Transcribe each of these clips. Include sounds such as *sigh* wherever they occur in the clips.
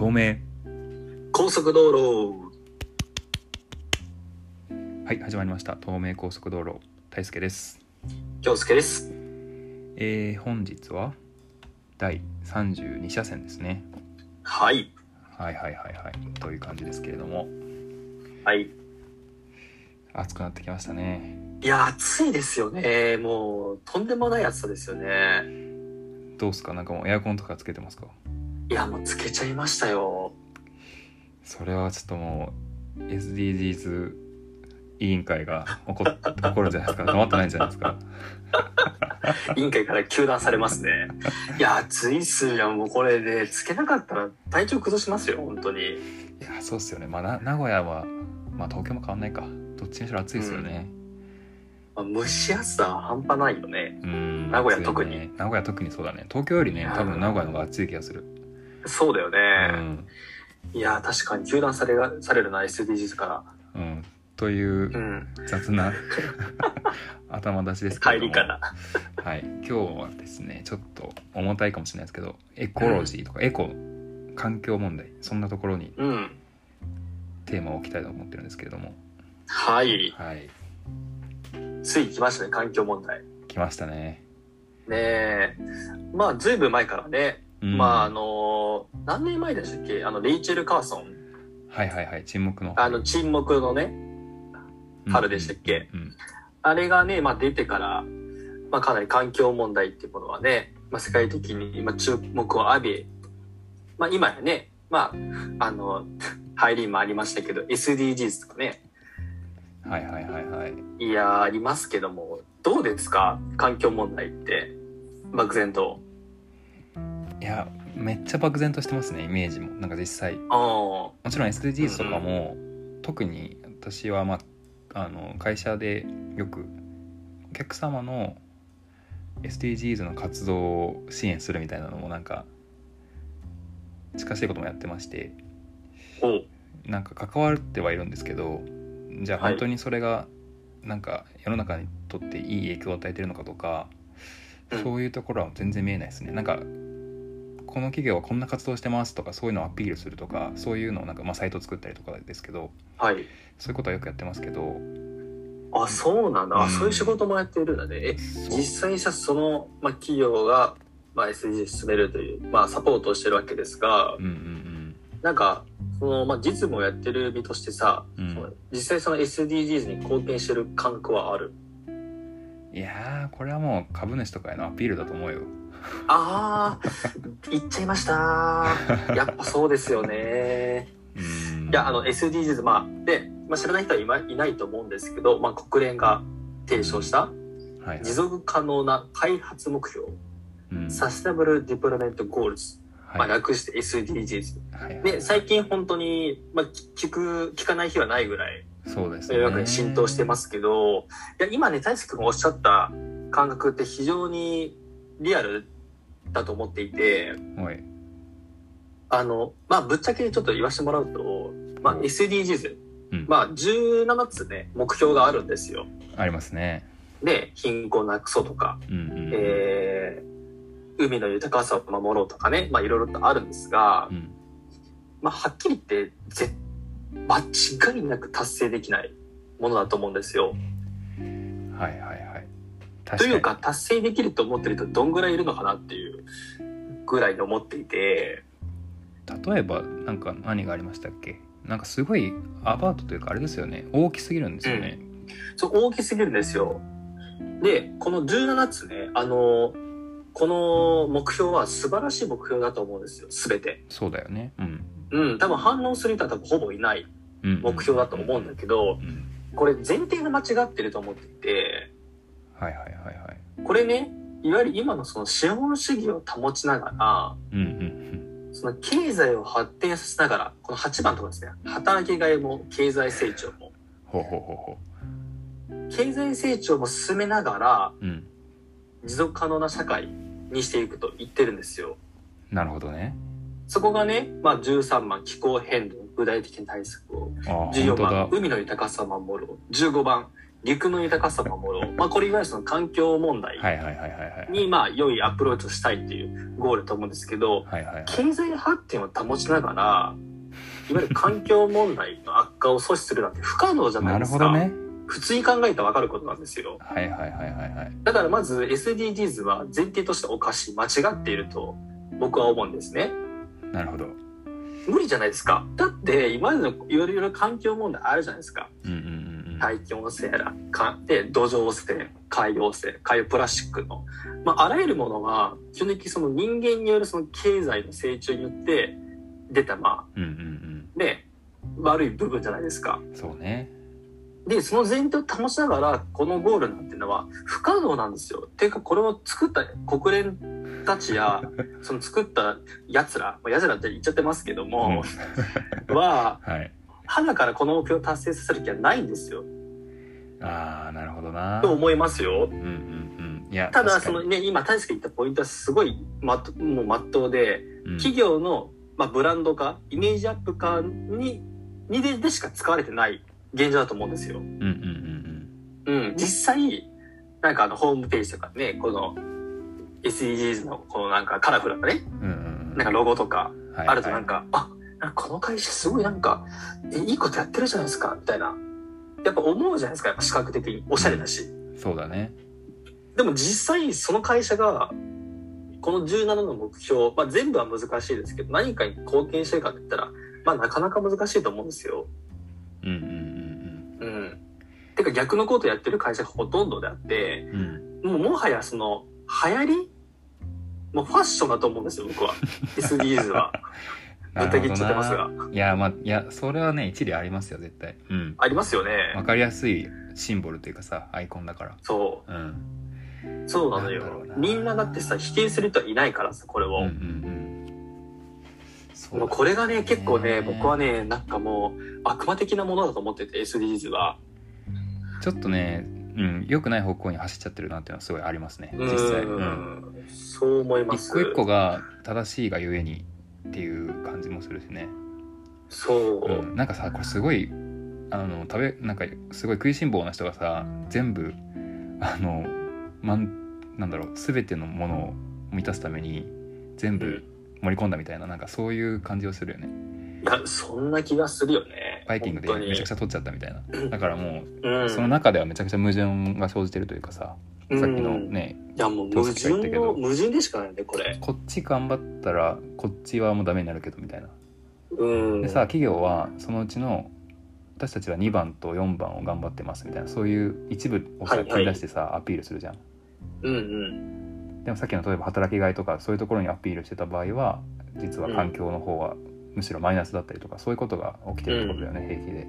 透明。高速道路。はい始まりました。透明高速道路。大輔です。京介です。えー、本日は第32車線ですね。はい。はいはいはいはい。という感じですけれども。はい。暑くなってきましたね。いや暑いですよね。もうとんでもない暑さですよね。どうっすか？なんかもうエアコンとかつけてますか？いやもうつけちゃいましたよ。それはちょっともう SDGs 委員会が怒っ怒るんじゃないですか。黙ってないんじゃないですか。委員会から糾弾されますね。いや暑いっすよ。もうこれで、つけなかったら体調崩しますよ本当に。いやそうっすよね。まあな名古屋はまあ東京も変わんないか。どっちにしろ暑いですよね。まあ蒸し暑さは半端ないよね。うん名古屋特に。ね名古屋特にそうだね。東京よりね多分名古屋の方が暑い気がするそうだようね、ん、いや確かに糾弾されがされるな SDGs かうん、というらうん。雑な *laughs* 頭出しですけれども。帰りはい、今日はですねちょっと重たいかもしれないですけどエコロジーとか、エコ環境問題そんなところにうん。テーマを置きたいと思ってるんですけれども。はい。はい。つい来ましたね環境問題。来ましたね、ねえ。まあずいぶん前からね、うんまああの何年前でしたっけ？あのレイチェル・カーソン。はいはいはい。沈黙の。あの沈黙のね春でしたっけ？うん。うん。あれがね、まあ、出てから、まあ、かなり環境問題っていうものはね、まあ、世界的に今注目を浴び、まあ、今やねまああの入りもありましたけど SDGs とかね。はいはいはいはい。いやーありますけどもどうですか？環境問題って漠然といやめっちゃ漠然としてますねイメージも。なんか実際。もちろん SDGs とかも、特に私は、まあ、あの会社でよくお客様の SDGs の活動を支援するみたいなのもなんか近しいこともやってまして。なんか関わってはいるんですけどじゃあはい。本当にそれがなんか世の中にとっていい影響を与えてるのかとか、うん。そういうところは全然見えないですね。なんかこの企業はこんな活動してますとかそういうのをアピールするとかそういうのをなんか、まあ、サイト作ったりとかですけどはい。そういうことはよくやってますけど。あそうなんだ、あうん。そういう仕事もやってるんだね。え実際さその、まあ、企業が、まあ、SDGs 進めるという、まあ、サポートをしてるわけですがうんうんなんかその、まあ、実務をやってる身としてさ、うん。実際その SDGs に貢献してる感覚はある？うんいやーこれはもう株主とかへのアピールだと思うよあー言っちゃいました。やっぱそうですよね。うん。いやあの SDGs まあで、まあ、知らない人はいまいないと思うんですけど、まあ、国連が提唱したはいはい。持続可能な開発目標うん。 Sustainable Development Goals、まあ、はい略して SDGs。はいはい。で、最近本当に、まあ、聞く、聞かない日はないぐらい、そうです世の中に浸透してますけど、いや、今ね、大輔君がおっしゃった感覚って非常にリアルだと思っていて、おい。あの、まあ、ぶっちゃけちょっと言わせてもらうと、まあ、SDGs、うん。まあ、17つね、目標があるんですよ。ありますね。で、貧困なくそうとか、うんうんえー海の豊かさを守ろうとかね、まあいろいろとあるんですが、うん。まあはっきり言って、ぜ間違いなく達成できないものだと思うんですよ。はいはいはい。確というか、達成できると思ってる人どんぐらいいるのかなっていうぐらいで思っていて、例えばなんか何がありましたっけ？なんかすごいアパートというかあれですよね。大きすぎるんですよね、そう大きすぎるんですよ。で、この17つね、あの、この目標は素晴らしい目標だと思うんですよ、すべて。そうだよね。うん、うん、多分反応する人は多分ほぼいないうん、目標だと思うんだけど、うん。これ前提が間違ってると思っていて、はいはいはいはい。これね、いわゆる今のその資本主義を保ちながら、うんうんその経済を発展させながら、この8番とかですね、働きがいも経済成長も、ほうほうほうほ経済成長も進めながらううん。持続可能な社会にしていくと言ってるんですよ。なるほどね。そこがね、まあ13番気候変動具体的な対策を、ああ14本当だ。番海の豊かさを守ろう、15番陸の豊かさを守ろう。まあこれいわゆるその環境問題に、まあ良いアプローチをしたいっていうゴールだと思うんですけど、経済発展を保ちながら、いわゆる環境問題の悪化を阻止するなんて不可能じゃないなですか。ね普通に考えたら分かることなんですよ。はいはいはいはいはいだからまず SDGs は前提としておかしい、間違っていると僕は思うんですね。なるほど無理じゃないですか。だって今までのいろいろ環境問題あるじゃないですか。うんうんうんうん大気汚染やら、かで土壌汚染、海洋汚染、海洋プラスチックの、まあ、あらゆるものは基本的にその人間によるその経済の成長によって出たまうんうんあね悪い部分じゃないですか。うんそうねで、その前提を保ちながら、このゴールなんていうのは不可能なんですよ。ていうか、これを作った国連たちや、*laughs* その作った奴ら、まあ奴らって言っちゃってますけども、は、*laughs* はい花からこの目標を達成させる気はないんですよ。ああなるほどな。と思いますよ。うんうんうん。いやただ、そのね、今、大輔言ったポイントはすごい、まっと、もう真っ当で、うん。企業の、まあ、ブランド化、イメージアップ化に、にででしか使われてない現状だと思うんですよ。うんうんうんうん、実際、なんかあの、ホームページとかね、この、SDGs のこのなんかカラフルなね、うんうんうん。なんかロゴとかはいあるとなんか、あ、なんかこの会社すごいなんか、え、いいことやってるじゃないですか、みたいな。やっぱ思うじゃないですか、やっぱ視覚的に。おしゃれだし。そうだねでも実際その会社が、この17の目標、まあ全部は難しいですけど、何かに貢献してるかって言ったら、まあなかなか難しいと思うんですよ。うんうんうん。てか逆のことやってる会社がほとんどであって、うんうんもうもはやその、流行り？もうファッションだと思うんですよ、僕は。*laughs* SDGs は。なるほどぶった切っちゃってますなが。いやまあいやそれはね一理ありますよ絶対うんありますよわね。かりやすいシンボルというかさアイコンだからそうんう。そうなのよなん。みんなだってさ、否定する人はいないからさ、これを。うんうんうんこれがね、結構ね、ね僕はね、なんかもう、悪魔的なものだと思ってて、SDGs は。ちょっとねうん良くない方向に走っちゃってるなっていうのはすごいありますね実際ううんん。そう思います。一個一個が正しいがゆえにっていう感じもするしね。そう。うん、なんかさこれすごいあの食べなんかすごい食いしん坊な人がさ全部あのまんなんだろう全てのものを満たすために全部盛り込んだみたいななんかそういう感じをするよね。そんな気がするよね。バイキングでめちゃくちゃ取っちゃったみたいな。だからもう、うん、その中ではめちゃくちゃ矛盾が生じてるというかさ、さっきのうんねいや、もう矛盾の、矛盾でしかないね、これ。こっち頑張ったらこっちはもうダメになるけどみたいなうん。でさ企業はそのうちの私たちは2番と4番を頑張ってますみたいなそういう一部を切り出してさ、アピールするじゃんうんうん。でもさっきの例えば働きがいとかそういうところにアピールしてた場合は実は環境の方はむしろマイナスだったりとかそういうことが起きてるってことだよね、平気で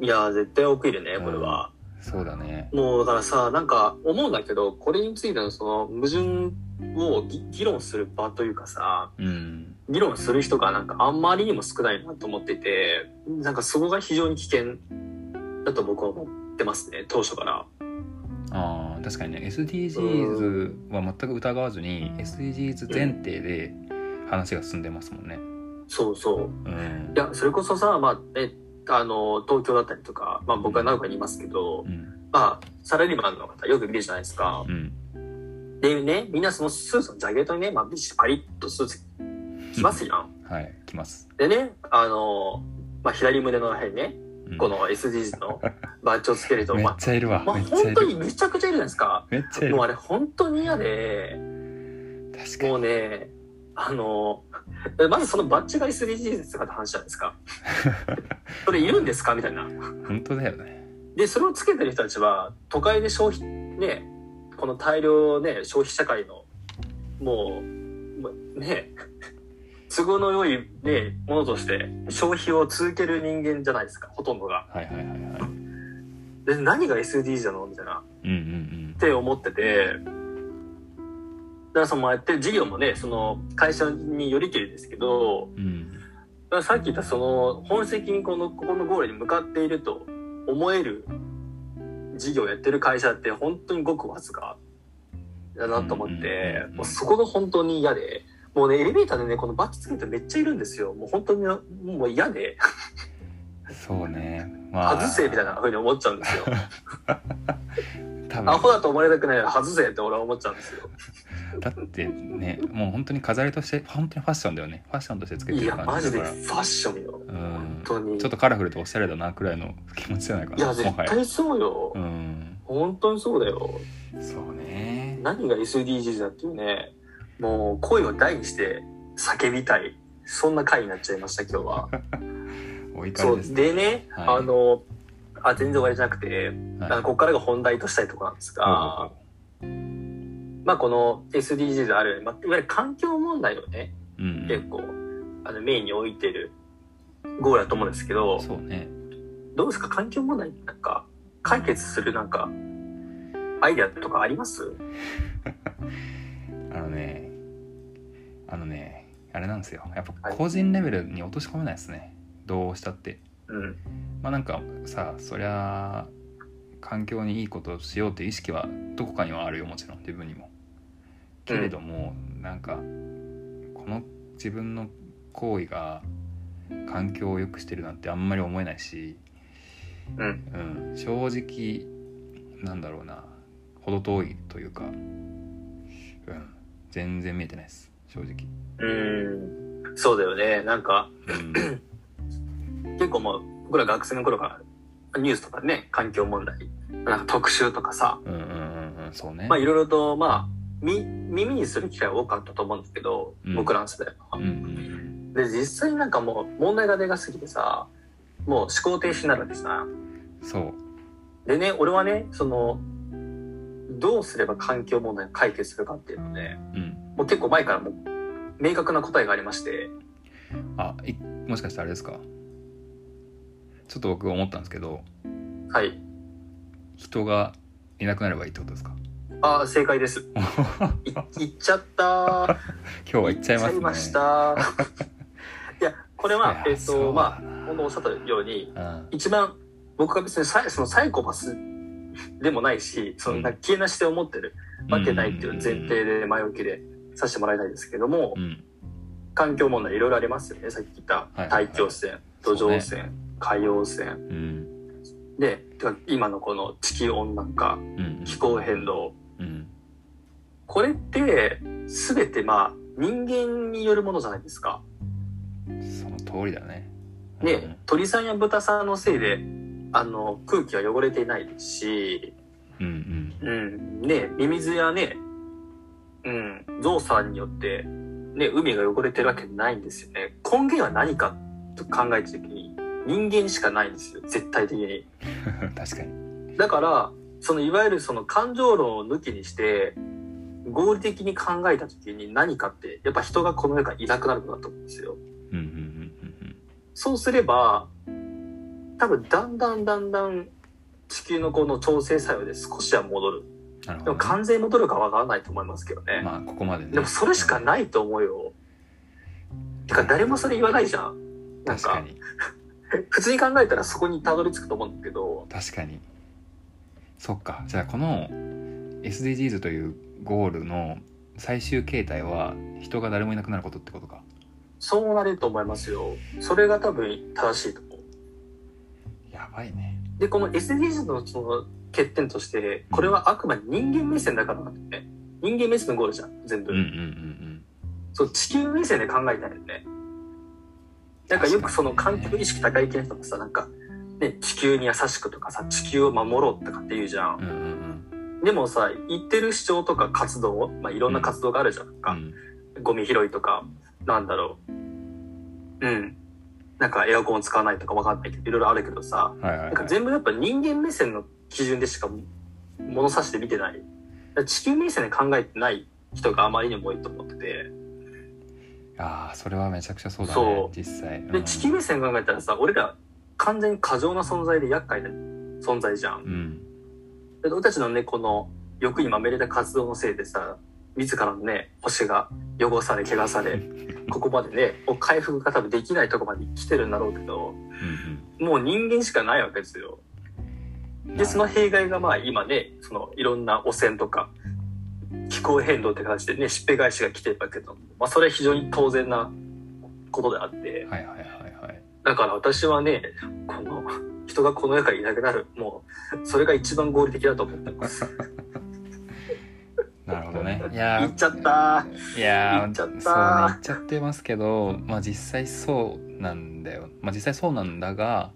いや、絶対起きるね、これは。そうだね。もうだからさ、なんか思うんだけど、これについてのその矛盾をぎ議論する場というかさ、うん議論する人がなんかあんまりにも少ないなと思ってて、なんかそこが非常に危険だと僕は思ってますね、当初から。あー確かにね。SDGs は全く疑わずに SDGs 前提で話が進んでますもんね。そうそう。うん。いや、それこそさ、まあ、ね、あの、東京だったりとか、まあ僕は何かにいますけど、うん。まあ、サラリーマンの方よく見るじゃないですか。う。ん。でね、みんなそのスーツのジャケットにね、まあ、ビシッパリッとスーツ着ますやん。はい来ます、でね、あの、まあ、左胸の辺ね、うん。この SDGs の *laughs* バッジをつけると、めっまちゃいるわ、あ、まあ、本当にめちゃくちゃいるじゃないですか。めっちゃいる。もうあれ本当に嫌で、確かに。もうね、あの、まずそのバッジが SDGs ですかって話じゃないですか？*laughs* それいるんですか？みたいな。本当だよねで、それをつけてる人たちは、都会で消費、ね、この大量ね、消費社会の、もう、まね、都合の良いね、ものとして消費を続ける人間じゃないですか、ほとんどが。はいはいはいはいで、何が SDGs なの？みたいな。うんうんって思ってて、だからそのやってる事業もね、その会社によりきりですけど、うんうんだからさっき言ったその本質的にこの、ここのゴールに向かっていると思える事業をやってる会社って本当にごくわずかだなと思ってもうそこが本当に嫌で、もうね、エレベーターでね、このバッチつけてめっちゃいるんですよ。もう本当にもう嫌で。そうね *laughs* まあ外せみたいなふうに思っちゃうんですよ。*laughs* 多分アホだと思われたくないなら外せって俺は思っちゃうんですよ。だってねもう本当に飾りとして本当にファッションだよねファッションとしてつけていや、る感マじだからジでファッションよ。うん本当に。ちょっとカラフルとおしゃれだなくらいの気持ちじゃないかいや、絶対そうよ。うん本当にそうだよ。そうね何が SDGs だっていうね、もう声を大にして叫びたい。そんな回になっちゃいました、今日は。*laughs* お怒そう。りですねでね、はいあの、あ、全然終わりじゃなくて、はい。あのここからが本題としたいところなんですが、ほまあこの SDGs ある、まあ、いわゆる環境問題をね、うん。結構、あのメインに置いてるゴールだと思うんですけど、そうね。どうですか？環境問題なんか解決するなんかアイデアとかあります？*laughs* あのねあのねあれなんですよ。やっぱはい。個人レベルに落とし込めないですね。どうしたってうん。まあなんかさそりゃ環境にいいことをしようという意識はどこかにはあるよもちろん自分にもけれども、なんかこの自分の行為が環境を良くしてるなんてあんまり思えないし、うん。うん、正直なんだろうな程遠いというか、うん、全然見えてないです正直、うん。そうだよね。なんか、うん、結構もう、僕ら学生の頃からニュースとかね、環境問題、なんか特集とかさ、うんうんうんうんそうね。まあいろいろと、まあ、み、耳にする機会多かったと思うんですけど、うん。僕らの世代は。うんうんで、実際になんかもう問題がでかすぎてさ、もう思考停止になるわけさ。うんそう。でね、俺はね、その、どうすれば環境問題を解決するかっていうのね、うん。もう結構前からもう明確な答えがありまして、あいもしかしてあれですか？ちょっと僕思ったんですけどはい。人がいなくなればいいってことですか？ああ、正解です。い、言っちゃったー。*laughs* 今日は言っちゃいますねいました。*laughs* いや、これは、えっ、と、まあ、本当おっしゃったように、うん一番、僕が別にサイそのサイコパスでもないし、そのなんか消えなして思ってるわけないっていう前提で前置きでさせてもらいたいですけども、うん環境問題いろいろありますよね。さっき言ったはいはい大気汚染、土壌汚染、海洋汚染。うん。で、今のこの地球温暖化、うん気候変動。うん。これって、すべてまあ、人間によるものじゃないですか。その通りだね。ね、鳥さんや豚さんのせいで、あの、空気は汚れていないですし、うんうん。うん、ね、ミミズやね、うん、ゾウさんによって、ね、海が汚れてるわけないんですよね。根源は何かと考えたときに、人間しかないんですよ、絶対的に。う *laughs* ん確かにだから、そのいわゆるその感情論を抜きにして、合理的に考えたときに何かって、やっぱ人がこの世からいなくなることだと思うんですよ。うんうんうんそうすれば、多分だんだんだんだん地球のこの調整作用で少しは戻る。ねでも完全に戻るかわからないと思いますけどね。まあここまでねでもそれしかないと思うよ。てか誰もそれ言わないじゃん。なんか、確かに普通に考えたらそこにたどり着くと思うんだけど、確かにそっかじゃあこの SDGs というゴールの最終形態は人が誰もいなくなることってことかそうなると思いますよ。それが多分正しいと思う。やばいねで、この SDGs のその欠点として、これはあくまで人間目線だからなんだよね。人間目線のゴールじゃん、全部。うんうんうんそう、地球目線で考えたいよね。なんかよくその環境意識高い系の人がさ、なんか、ね、地球に優しくとかさ、地球を守ろうとかって言うじゃん。うんうんうんでもさ、言ってる主張とか活動、まあ、いろんな活動があるじゃん。か、うんゴミ拾いとか、なんだろう。うん。なんかエアコンを使わないとかわかんないけど、いろいろあるけどさ、はいはいはいなんか全部やっぱ人間目線の基準でしか物差して見てない。地球目線で考えてない人があまりにも多いと思ってて。ああそれはめちゃくちゃそうだね実際。で、地球目線考えたらさ、俺ら完全に過剰な存在で厄介な存在じゃん。うん。で俺たちのね、この欲にまみれた活動のせいでさ、自らのね、星が汚され、汚され、*laughs* ここまでね、お回復が多分できないとこまで来てるんだろうけど、うんもう人間しかないわけですよ。うんで、その弊害がまあ今ね、そのいろんな汚染とか、気候変動って形でね、しっぺ返しが来てるわけど、まあそれは非常に当然なことであって、はいはいはいはい。だから私はね、この、人がこの世からいなくなる。もう、それが一番合理的だと思ってます。*laughs* なるほどね。いやー言っちゃった。いやっちゃった。そうね言っちゃってますけどまあ実際そうなんだよ。まあ実際そうなんだが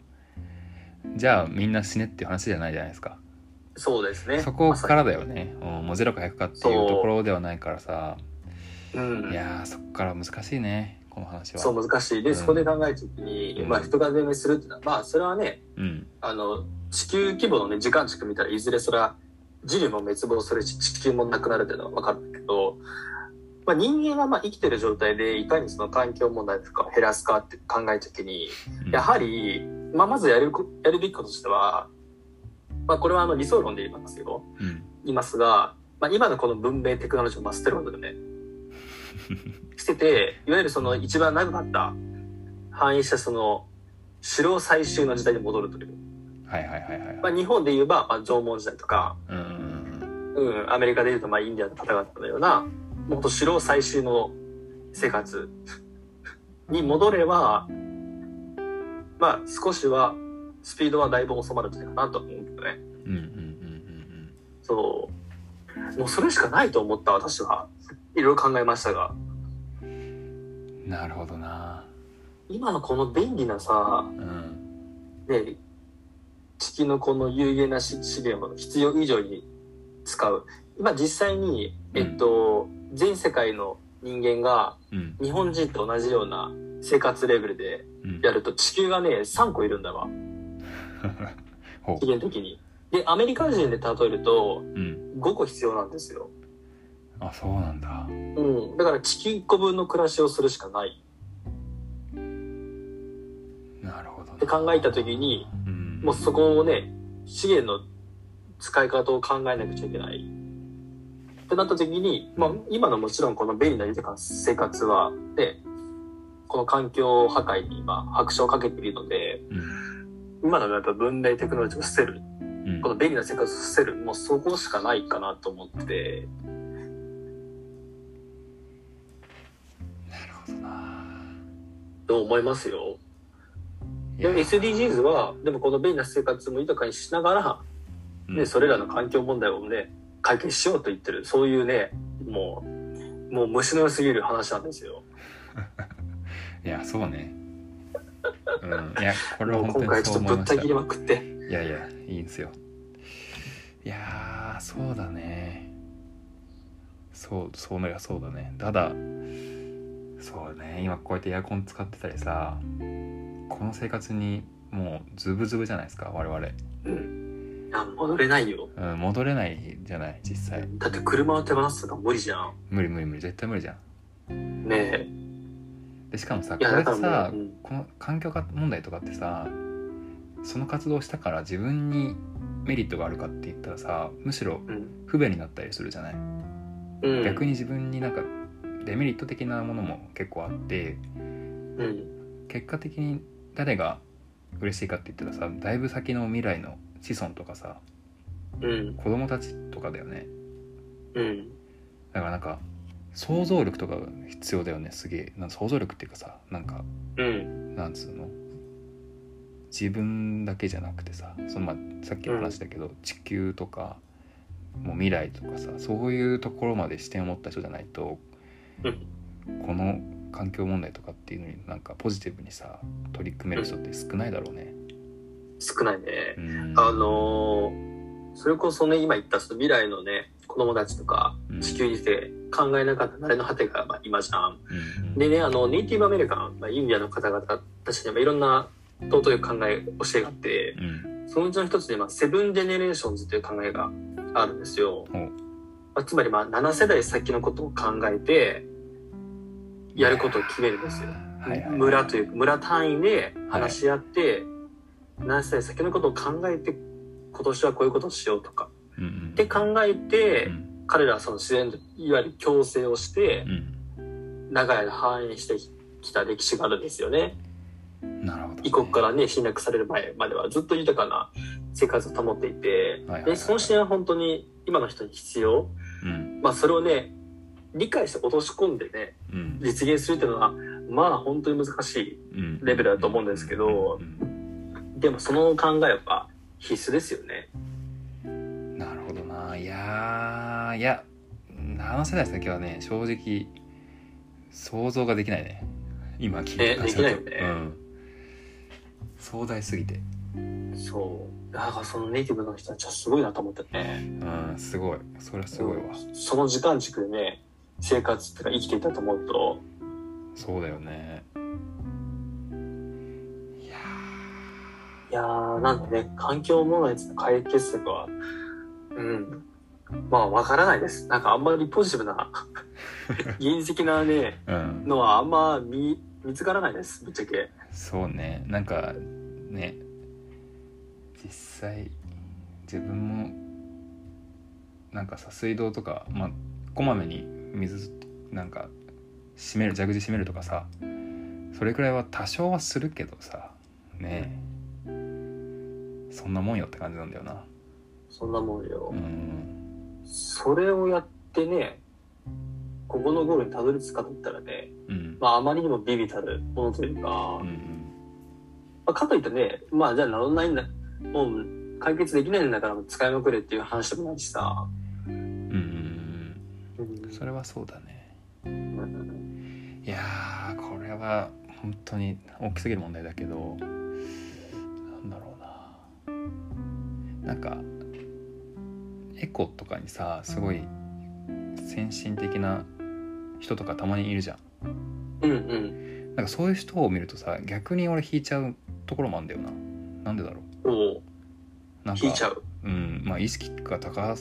じゃあみんな死ねっていう話じゃないじゃないですかそうですね。そこかまらだよね、うんもう0か100かっていうところではないからさ。うん。いやーそこから難しいねこの話は。そう難しい。で、うん。そこで考えたときに、うん。まあ人が全滅するっていうのは、まあそれはね、うん。あの、地球規模のね、時間軸見たらいずれそれは人類も滅亡するし、地球もなくなるっていうのはわかるけど、まあ人間はまあ生きてる状態でいかにその環境問題とかを減らすかって考えたときに、うん。やはり、まあまずやるこ、やるべきこととしては、まあこれはあの理想論で言いますよ。うん言いますが、まあ今のこの文明テクノロジーをまあ捨てることでね、*laughs* 捨てて、いわゆるその一番長かった、繁栄したその、城採集の時代に戻るという。はいはいはいはいまあ日本で言えば、まあ縄文時代とか、うんうんうん、アメリカで言うとまあインディアンの方々のような、もっと城採集の生活に戻れば、まあ少しは、スピードはだいぶ収まるんじゃないかなと思う。うんうんうんうんそう。もうそれしかないと思った私は。いろいろ考えましたが。うんうんなるほどな今のこの便利なさ、うんね、地球のこの有限な資資源を必要以上に使う。今実際に、えっと、全世界の人間がうん日本人と同じような生活レベルでうんやると地球がね、3個いるんだわ。*laughs* 資源的に。で、アメリカ人で例えるとうん。5個必要なんですよ。あそうなんだ。うん。だから地球1個分の暮らしをするしかない。なるほどって考えた時に、うん。もうそこをね、資源の使い方を考えなくちゃいけない。ってなった時に、まあ今のもちろんこの便利な豊かな生活は、ね、この環境破壊に今拍車をかけているので、うん。今のやっぱ文明テクノロジーを捨てる、うんこの便利な生活を捨てる、もうそこしかないかなと思って、なるほどな。と思いますよ。でも SDGs は、でもこの便利な生活も豊かにしながら、うん。ね、それらの環境問題をね、解決しようと言ってる、そういうね、もう、もう虫の良すぎる話なんですよ。*laughs* いやそうね。うん。いやこれは本当に今回ちょっとぶそう思いましたった切りまくって。いやいやいいんですよ。いやーそうだね。そうそうねそうだね。ただそうね。今こうやってエアコン使ってたりさこの生活にもうズブズブじゃないですか我々、うん。いや、戻れないよ。うん、戻れないじゃない実際。だって車を手放すのが無理じゃん。無理無理無理絶対無理じゃん。ねでしかもさこれさうん。この環境問題とかってさその活動をしたから自分にメリットがあるかって言ったらさむしろうん。不便になったりするじゃない、うん。逆に自分になんかデメリット的なものも結構あってうん。結果的に誰が嬉しいかって言ったらさだいぶ先の未来の子孫とかさうん。子供たちとかだよねうん。だからなんか想像力とかが必要だよねすげえ想像力っていうかさなんかうん。なんつうの？自分だけじゃなくてさそのまあさっきの話だけど、地球とかもう未来とかさそういうところまで視点を持った人じゃないと、うんこの環境問題とかっていうのになんかポジティブにさ取り組める人って少ないだろうね。少ないね。うんあのーそれこそね、今言ったその未来のね、子供たちとかうん地球にいて考えなかった成れの果てがまあ今じゃん。うんうんでね、あの、ネイティブアメリカン、まあ、インディアンの方々たちにはいろんな尊い考え、教えがあって、うんそのうちの一つに、まあ、 Seven Generations という考えがあるんですよ。まあ、つまり、まあ、7世代先のことを考えて、やることを決めるんですよ。はいはい、村というか、村単位で話し合って、7世代先のことを考えて、今年はこういうことをしようとか。うんうん、って考えて、うん彼らはその自然と、いわゆる共生をしてう、ん長い間繁栄してきた歴史があるんですよね。異国からね、侵略される前まではずっと豊かな生活を保っていて、で、その視点は本当に今の人に必要。うん。まあ、それをね、理解して落とし込んでね、うん。実現するっていうのは、まあ本当に難しい。うん。レベルだと思うんですけどうん。でもその考えは必須ですよね。なるほどな。いやーいやあの世代先はね。正直想像ができないね。今聞いてねできないよね。うん、壮大すぎてそう。だからそのネイティブの人たちはすごいなと思ってね。うんすごいそれはすごいわ、その時間軸でね、生活っていうか生きていたと思うと、そうだよねいやいやー、なんでね、環境問題の解決策は、うん。まあ、わからないです。なんかあんまりポジティブな、*laughs* 現実的なね、ーうんのはあんま見、見つからないです、ぶっちゃけ。そうね。なんかね。実際自分もなんかさ水道とかまあこまめに水なんか閉める蛇口閉めるとかさそれくらいは多少はするけどさね。えそんなもんよって感じなんだよな。そんなもんよ。う。ん。それをやってね、ここのゴールにたどり着くかといったらね、うん。まあ、あまりにもビビたるものというか、うんうん。まあ、かといってね、まあ、じゃあ治んないんだ、もう解決できないんだから使いまくれっていう話でもないしさ。うんうんそれはそうだね。うんいやーこれは本当に大きすぎる問題だけどなんだろうな。なんかエコとかにさすごい先進的な人とかたまにいるじゃん。うんうん。なんかそういう人を見るとさ逆に俺引いちゃうところもあるんだよな。なんでだろう。おう。なんか引いちゃう。うん。まあ意識が高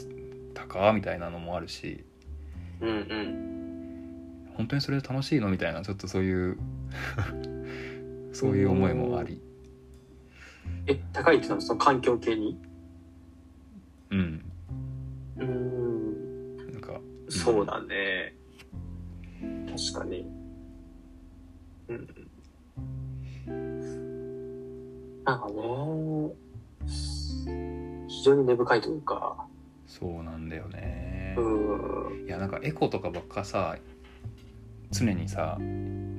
高みたいなのもあるし。うんうん。本当にそれで楽しいのみたいなちょっとそういう *laughs* そういう思いもあり。え、高いってのはその環境系に？うん。うーん。なんかそうだね。確かに。うん。なんかね、非常に根深いというか、そうなんだよねうーん。いやなんかエコとかばっかさ常にさ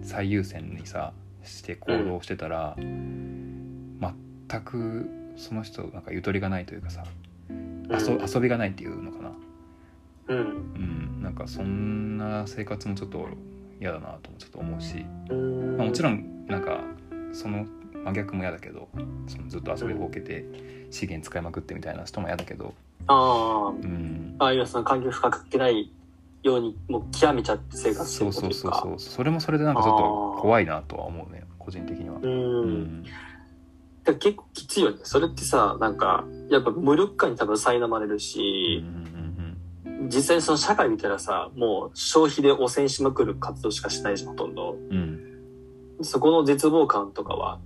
最優先にさして行動してたら、全くその人なんかゆとりがないというかさ遊うん遊びがないっていうのかなうん。うんかそんな生活もちょっと嫌だなともちょっと思うし、うんまあ、もちろんなんかその真逆も嫌だけどそのずっと遊びほうけて資源使いまくってみたいな人も嫌だけどあうんあ、ああいうその環境負荷かけないように、もう極めちゃって生活してそうることというか。そうそうそうそれもそれでなんかちょっと怖いなとは思うね個人的にはう。。うん結構きついよね。それってさ、なんか、やっぱ無力感に多分苛まれるうんし、うん実際にその社会見たらさ、もう消費で汚染しまくる活動しかしないじゃん、ほとんど。うんうんそこの絶望感とかは、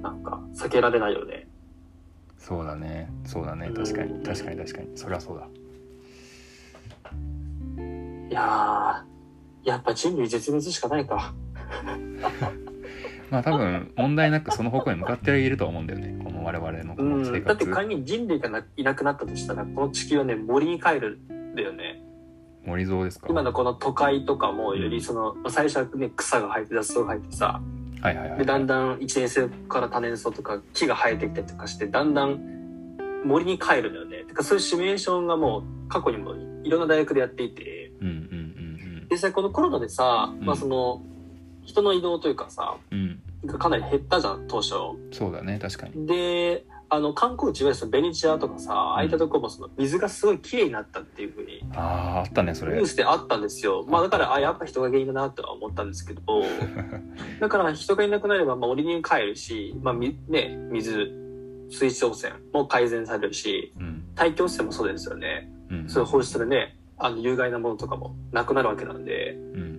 なんか、避けられないよね。そうだねそうだね確かに確かに確かにそれはそうだいやー、やっぱ人類絶滅しかないか。*laughs* まあ多分問題なくその方向に向かっているとは思うんだよねこの我々のこうん。の生活だって仮に人類がないなくなったとしたら、この地球はね、森に帰るんだよね。森蔵ですか？今のこの都会とかもよりその、最初はね、草が生えて、雑草が生えてさ、はいはいはいで、だんだん1年生から多年草とか木が生えてきたりとかして、だんだん森に帰るんだよね。てかそういうシミュレーションがもう過去にもいろんな大学でやっていて、うんうん実際このコロナでさ、うん。まあその、人の移動というかさ、うん。うんうんかなり減ったじゃん、当初。そうだね確かに。で、あの、観光地、いわゆるそのベネチアとかさ、ああいったところもその水がすごい綺麗になったっていうふうに、あああったねそれ。ニュースであったんですよ。まあだから、あ、やっぱ人が原因だなとは思ったんですけど、*laughs* だから人がいなくなれば、まあ、森に帰るし、まあ、み、ね、水、水質汚染も改善されるし、うん。大気汚染もそうですよね。うん。そういう放出でね、あの、有害なものとかもなくなるわけなんで、うん。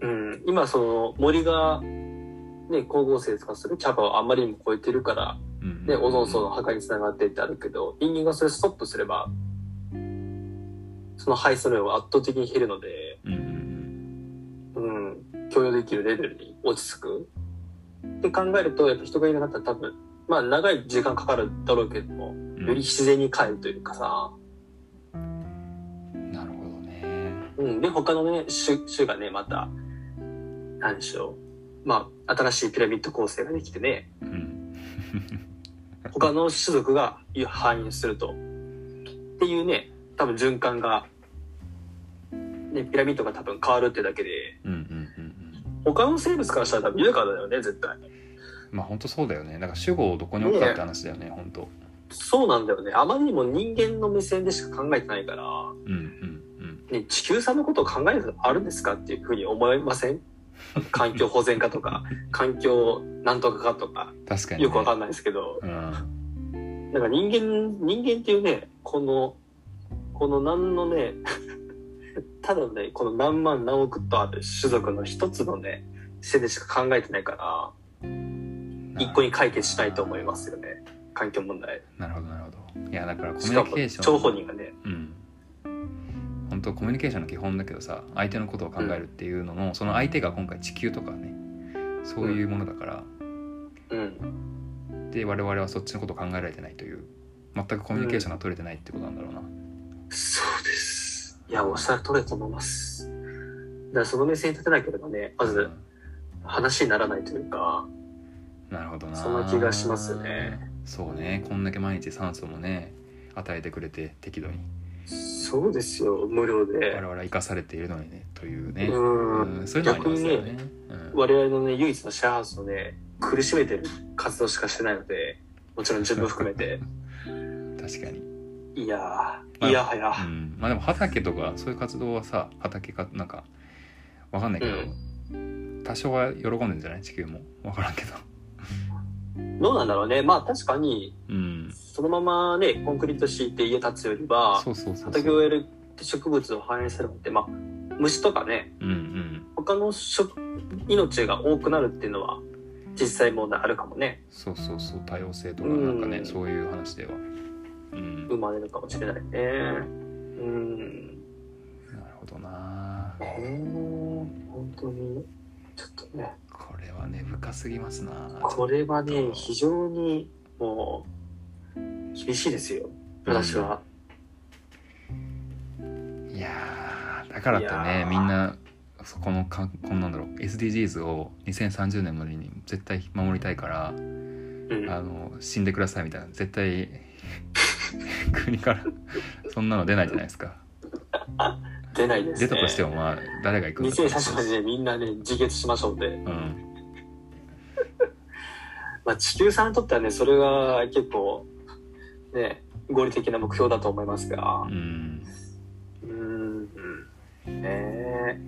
うん、今その森が、ね、光合成とかするキャパをあんまりにも超えてるから、うん。ね、オゾン層の破壊につながってってあるけど、人間がそれストップすれば、その排出量は圧倒的に減るので、うんうんうん、許容できるレベルに落ち着く。って考えると、やっぱ人がいなかったら多分、まあ長い時間かかるだろうけども、うん。より自然に帰るというかさ、なるほどね。うん、で、他のね、種、種がね、また、なんでしょう、まあ、新しいピラミッド構成ができてね、うん *laughs* 他の種族が繁栄すると。っていうね、多分循環が、ね、ピラミッドが多分変わるってだけで、うんうんうんうん。他の生物からしたら多分豊かだよね、絶対。まあ本当そうだよね。だから主語をどこに置くかって話だよね本当そうなんだよね。あまりにも人間の目線でしか考えてないから、うんうんうん。ね、地球さんのことを考えることあるんですかっていうふうに思いません？*laughs* 環境保全課とか、環境なんとかかとか、確かに、ね、よくわかんないですけど、うん。なんか人間、人間っていうね、この、この何のね、*laughs* ただね、この何万何億とある種族の一つのね、視点でしか考えてないから、一個に解決しないと思いますよね。環境問題。なるほどなるほど。いやだからコミュニケーション。人がね、うん本当コミュニケーションの基本だけどさ相手のことを考えるっていうのの、その相手が今回地球とかねそういうものだから、うん。で我々はそっちのことを考えられてないという全くコミュニケーションが取れてないってことなんだろうな、そうです。いや、おっしゃる通りだと思います。だからその目線に立てなければね、まずうん。話にならないというか、なるほどな。そんな気がしますね。そうね。こんだけ毎日酸素もね与えてくれて適度にそうですよ、無料で。我。々は生かされているのにねというね、うん。うんそういうのありますよね。うん。我々のね、唯一のシェアハウスをね、苦しめてる活動しかしてないので、もちろん自分含めて、*laughs* 確かに、いやいやはや。うん、まあでも畑とかそういう活動はさ畑かなんかわかんないけど、多少は喜んでんじゃない？地球も。わからんけどどうなんだろうね。まあ確かに、うん。そのままね、コンクリート敷いて家建つよりは、畑をやる植物を繁栄するのって、まあ、虫とかね、うんうん。他の食命が多くなるっていうのは実際問題あるかもね。そうそうそう多様性とかなんかね、うん。そういう話では。うん。生まれるかもしれないね。うん。なるほどな。えー、本当にちょっとねはね深すぎますな。これはね非常にもう厳しいですよ。私は、いやーだからってねみんなそこのかこのなんだろう SDGs を2030年までに絶対守りたいからうん。あの死んでくださいみたいな。絶対 *laughs* 国からそんなの出ないじゃないですか。*laughs* 出ないですね。出たとしてもまあ誰が行くんだ2030年でみんなね自決しましょうって、うんまあ、地球さんにとってはねそれが結構ね合理的な目標だと思いますが。うん。うんね。え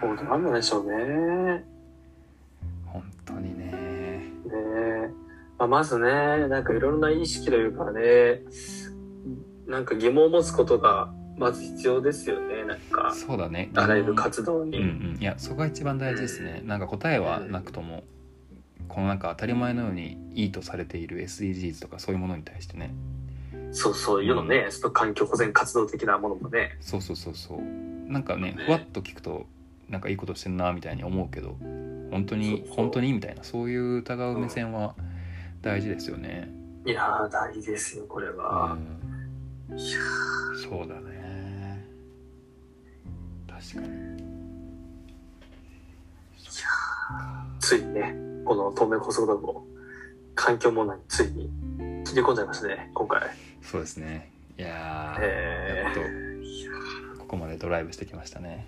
本当なんでしょうね。ね本当にね。えまあ、まずね、なんかいろんな意識というかね、なんか疑問を持つことがまず必要ですよね、なんか、そうだね。あらゆる活動うんに。うん。いやそこが一番大事ですね。なんか答えはなくともこのなんか当たり前のようにいいとされている SDGs とかそういうものに対してね。そうそういうのね、その環境保全活動的なものもね。そうそうそうそう。なんかねね。ふわっと聞くとなんかいいことしてんなみたいに思うけど本当に本当にみたいなそういう疑う目線は大事ですよね、いやー、大事ですよ、これうは。ん、いやそうだね。確かに。ー。ついにね、この東名高速道路も環境問題についに切り込んじゃいましたね、今回。そうですね。いやー、えやっとここまでドライブしてきましたね。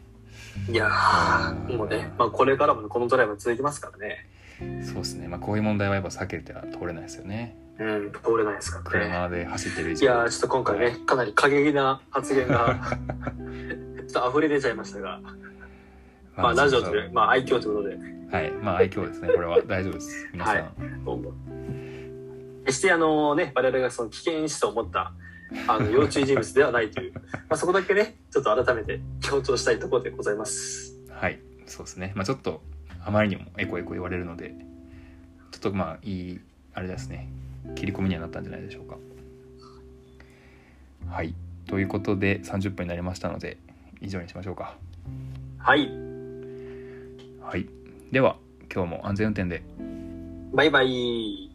ーいやーもうね、まあ、これからもこのドライブ続きますからね。そうですね。まあこういう問題はやっぱ避けては通れないですよね。うん、通れないですからね。車で走ってる以上。いやーちょっと今回ね、かなり過激な発言が、*laughs* ちょっと溢れ出ちゃいましたが、まあ、ラジオそうで、まあ、愛嬌ということで、はい。まあ愛嬌ですね。これは。*laughs* 大丈夫です。皆さん、はい。どうも。決してあのね、我々がその危険視と思った、あの、要注意人物ではないという、まあ、そこだけね、ちょっと改めて強調したいところでございます。はい、そうですね。まあちょっとあまりにもエコエコ言われるので、ちょっとまあいいあれですね。切り込みにはなったんじゃないでしょうか。はい、ということで30分になりましたので以上にしましょうか。はい、はい、では今日も安全運転で。バイバイ。